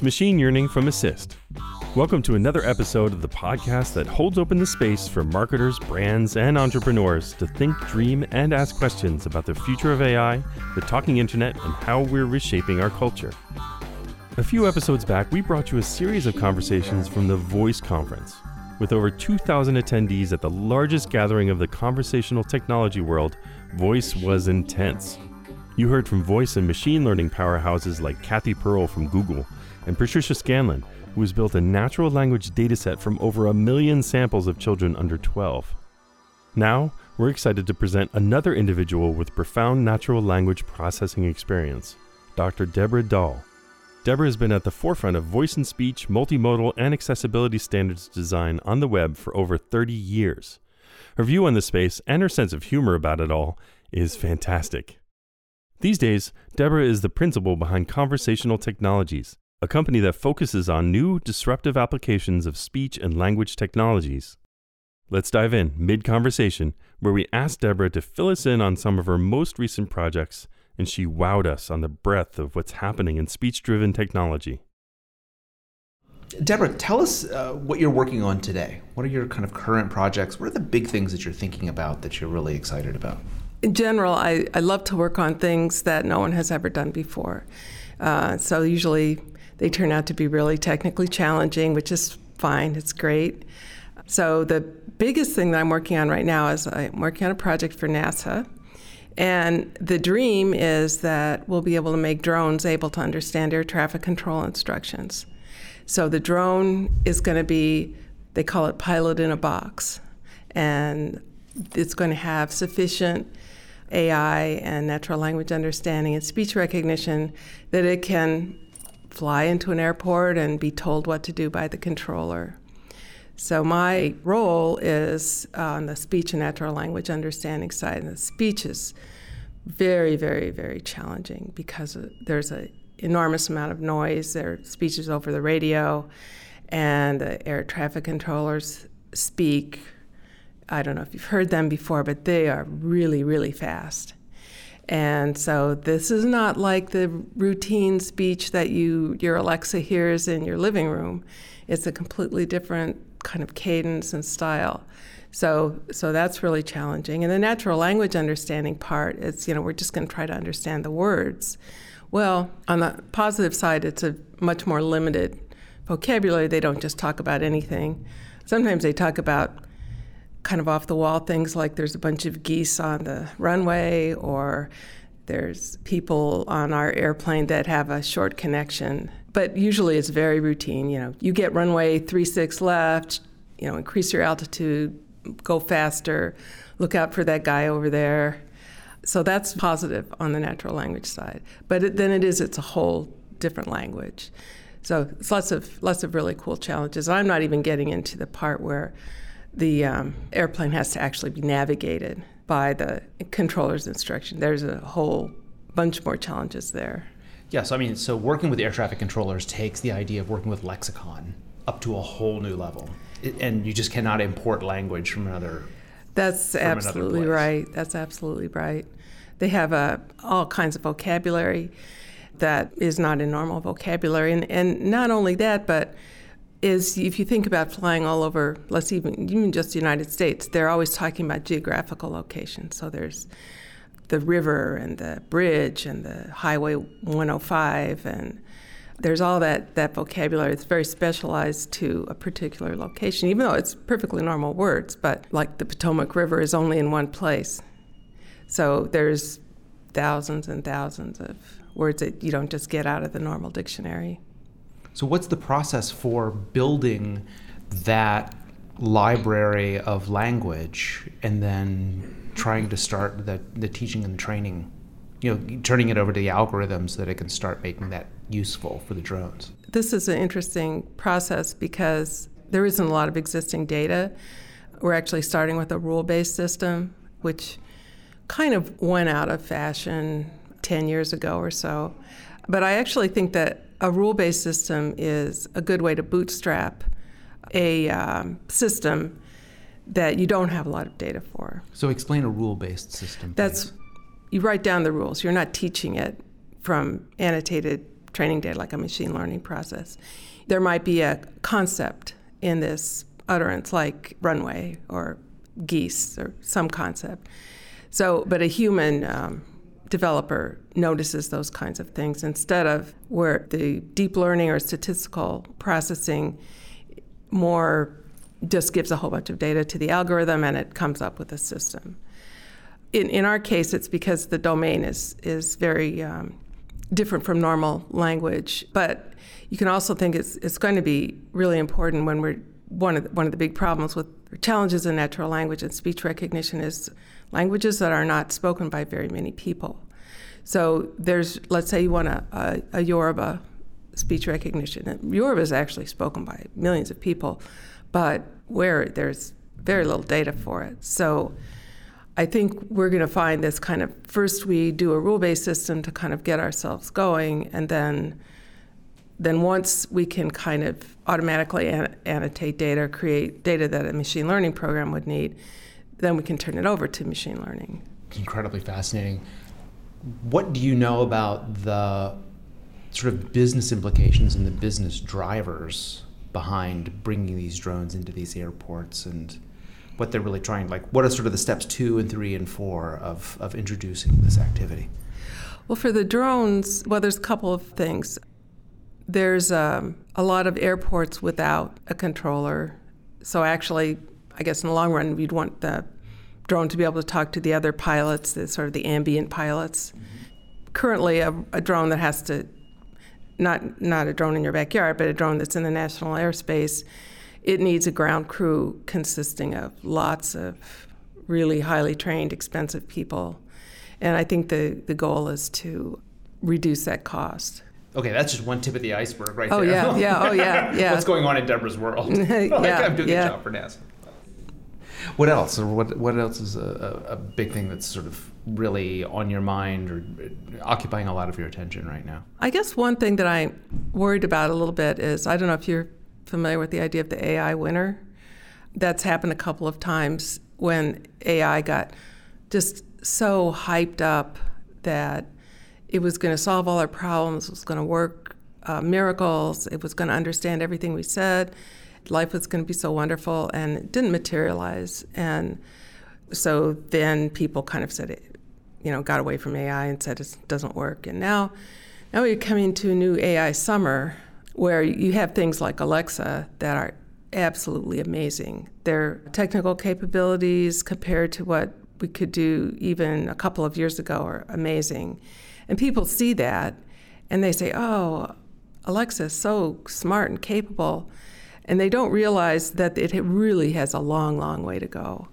It's Machine Yearning from Assist. Welcome to another episode of the podcast that holds open the space for marketers, brands, and entrepreneurs to think, dream, and ask questions about the future of AI, the talking internet, and how we're reshaping our culture. A few episodes back, we brought you a series of conversations from the Voice Conference. With over 2,000 attendees at the largest gathering of the conversational technology world, Voice was intense. You heard from voice and machine learning powerhouses like Cathy Pearl from Google and Patricia Scanlon, who has built a natural language dataset from over a million samples of children under 12. Now, we're excited to present another individual with profound natural language processing experience, Dr. Deborah Dahl. Deborah has been at the forefront of voice and speech, multimodal, and accessibility standards design on the web for over 30 years. Her view on the space and her sense of humor about it all is fantastic. These days, Deborah is the principal behind Conversational Technologies, a company that focuses on new disruptive applications of speech and language technologies. Let's dive in mid conversation, where we asked Deborah to fill us in on some of her most recent projects, and she wowed us on the breadth of what's happening in speech driven technology. Deborah, tell us uh, what you're working on today. What are your kind of current projects? What are the big things that you're thinking about that you're really excited about? in general, I, I love to work on things that no one has ever done before. Uh, so usually they turn out to be really technically challenging, which is fine, it's great. So the biggest thing that I'm working on right now is I'm working on a project for NASA. And the dream is that we'll be able to make drones able to understand air traffic control instructions. So the drone is going to be, they call it pilot in a box. And it's going to have sufficient AI and natural language understanding and speech recognition that it can fly into an airport and be told what to do by the controller. So my role is on the speech and natural language understanding side, and the speech is very, very, very challenging because there's an enormous amount of noise. There are speeches over the radio, and the air traffic controllers speak I don't know if you've heard them before, but they are really, really fast. And so this is not like the routine speech that you your Alexa hears in your living room. It's a completely different kind of cadence and style. So so that's really challenging. And the natural language understanding part, it's you know, we're just going to try to understand the words. Well, on the positive side, it's a much more limited vocabulary. They don't just talk about anything. Sometimes they talk about kind of off the wall things like there's a bunch of geese on the runway or there's people on our airplane that have a short connection. But usually it's very routine. You know, you get runway 36 left, you know, increase your altitude, go faster, look out for that guy over there. So that's positive on the natural language side. But it, then it is, it's a whole different language. So it's lots of lots of really cool challenges. I'm not even getting into the part where the um, airplane has to actually be navigated by the controller's instruction. There's a whole bunch more challenges there. Yeah, so I mean, so working with air traffic controllers takes the idea of working with lexicon up to a whole new level. And you just cannot import language from another. That's from absolutely another right. That's absolutely right. They have uh, all kinds of vocabulary that is not in normal vocabulary. And, and not only that, but is if you think about flying all over, let's even even just the United States, they're always talking about geographical locations. So there's the river and the bridge and the Highway 105 and there's all that, that vocabulary. It's very specialized to a particular location, even though it's perfectly normal words. But like the Potomac River is only in one place, so there's thousands and thousands of words that you don't just get out of the normal dictionary. So, what's the process for building that library of language and then trying to start the, the teaching and training? You know, turning it over to the algorithms so that it can start making that useful for the drones. This is an interesting process because there isn't a lot of existing data. We're actually starting with a rule based system, which kind of went out of fashion 10 years ago or so. But I actually think that a rule based system is a good way to bootstrap a um, system that you don't have a lot of data for. So, explain a rule based system. That's you write down the rules. You're not teaching it from annotated training data, like a machine learning process. There might be a concept in this utterance, like runway or geese or some concept. So, but a human um, developer notices those kinds of things instead of where the deep learning or statistical processing more just gives a whole bunch of data to the algorithm and it comes up with a system. In, in our case, it's because the domain is, is very um, different from normal language. But you can also think it's, it's going to be really important when we're one of the, one of the big problems with challenges in natural language and speech recognition is languages that are not spoken by very many people. So there's, let's say you want a, a, a Yoruba speech recognition. Yoruba is actually spoken by millions of people, but where there's very little data for it. So I think we're going to find this kind of first we do a rule-based system to kind of get ourselves going, and then then once we can kind of automatically an- annotate data, create data that a machine learning program would need, then we can turn it over to machine learning. Incredibly fascinating. What do you know about the sort of business implications and the business drivers behind bringing these drones into these airports and what they're really trying like what are sort of the steps two and three and four of, of introducing this activity well for the drones well there's a couple of things there's um, a lot of airports without a controller. So actually, I guess in the long run, you'd want the drone to be able to talk to the other pilots, the sort of the ambient pilots. Mm-hmm. Currently, a, a, drone that has to not not a drone in your backyard, but a drone that's in the national airspace, it needs a ground crew consisting of lots of really highly trained, expensive people. And I think the, the goal is to reduce that cost. Okay, that's just one tip of the iceberg right oh, there. yeah, yeah, oh yeah, yeah. What's going on in Deborah's world? like, I'm doing yeah. a job for NASA. What else? Or what what else is a, a, big thing that's sort of really on your mind or uh, occupying a lot of your attention right now? I guess one thing that I'm worried about a little bit is I don't know if you're familiar with the idea of the AI winter. That's happened a couple of times when AI got just so hyped up that it was going to solve all our problems, it was going to work uh, miracles, it was going to understand everything we said, life was going to be so wonderful, and it didn't materialize. And so then people kind of said it, you know, got away from AI and said it doesn't work. And now, now we're coming to a new AI summer where you have things like Alexa that are absolutely amazing. Their technical capabilities compared to what we could do even a couple of years ago are amazing. And people see that and they say, oh, Alexa is so smart and capable. And they don't realize that it really has a long, long way to go.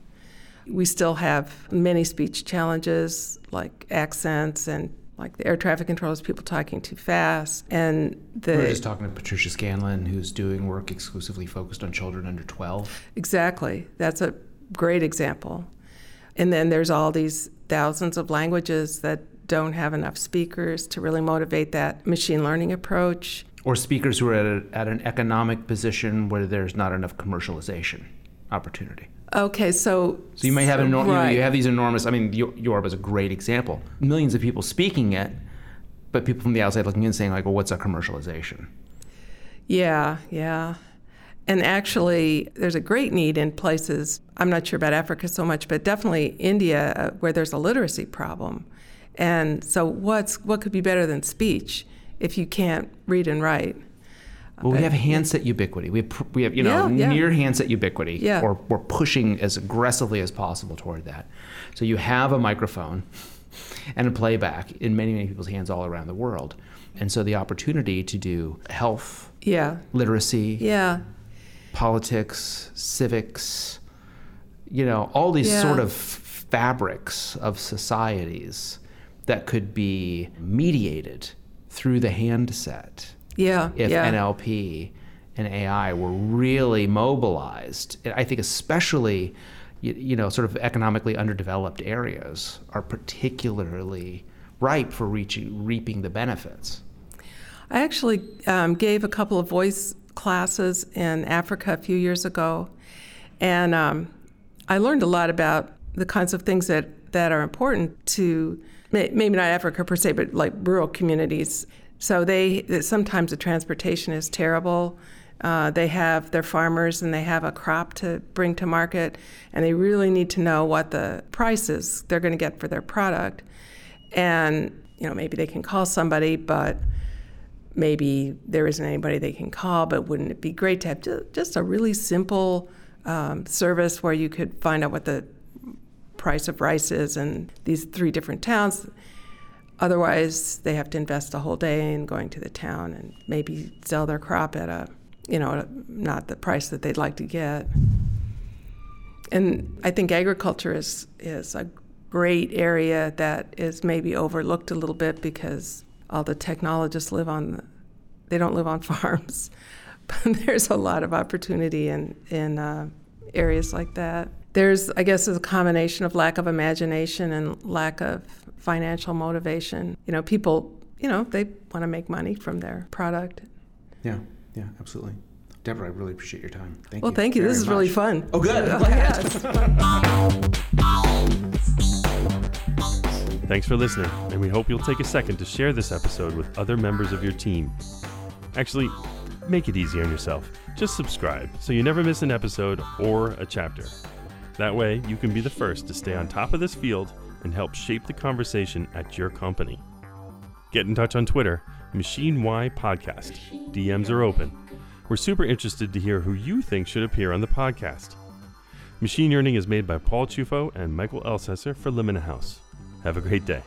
We still have many speech challenges like accents and like the air traffic controllers, people talking too fast. And the, we were just talking to Patricia Scanlon, who's doing work exclusively focused on children under 12. Exactly. That's a great example. And then there's all these thousands of languages that don't have enough speakers to really motivate that machine learning approach. Or speakers who are at, a, at an economic position where there's not enough commercialization opportunity. Okay, so so you may have enor- right. you, you, have these enormous. I mean, Yoruba is a great example. Millions of people speaking it, but people from the outside looking in saying like, "Well, what's a commercialization?" Yeah, yeah. And actually, there's a great need in places. I'm not sure about Africa so much, but definitely India, uh, where there's a literacy problem. And so, what's what could be better than speech if you can't read and write? Well, we have handset ubiquity. We have, we have you know, yeah, yeah. near handset ubiquity, yeah. or we're pushing as aggressively as possible toward that. So you have a microphone and a playback in many, many people's hands all around the world. And so the opportunity to do health, yeah, literacy, yeah, politics, civics, you know, all these sort of fabrics of societies that could be mediated through the handset. Yeah. If yeah. NLP and AI were really mobilized, I think especially you, you know sort of economically underdeveloped areas are particularly ripe for reaching, reaping the benefits. I actually um, gave a couple of voice classes in Africa a few years ago, and um, I learned a lot about the kinds of things that, that are important to maybe not Africa per se, but like rural communities. So they sometimes the transportation is terrible. Uh, they have their farmers and they have a crop to bring to market, and they really need to know what the prices they're going to get for their product. And you know, maybe they can call somebody, but maybe there isn't anybody they can call. But wouldn't it be great to have just a really simple um, service where you could find out what the price of rice is in these three different towns? Otherwise, they have to invest a whole day in going to the town and maybe sell their crop at a you know, not the price that they'd like to get. And I think agriculture is is a great area that is maybe overlooked a little bit because all the technologists live on they don't live on farms. But there's a lot of opportunity in in uh, areas like that. There's, I guess, a combination of lack of imagination and lack of financial motivation. You know, people, you know, they want to make money from their product. Yeah. Yeah, absolutely. Deborah, I really appreciate your time. Thank well, you. thank you. This is much. really fun. Oh, good. Oh, yes. Thanks for listening, and we hope you'll take a second to share this episode with other members of your team. Actually, make it easy on yourself. Just subscribe so you never miss an episode or a chapter. That way, you can be the first to stay on top of this field and help shape the conversation at your company. Get in touch on Twitter Machine Y Podcast. DMs are open. We're super interested to hear who you think should appear on the podcast. Machine Yearning is made by Paul Chufo and Michael Elsesser for Limina House. Have a great day.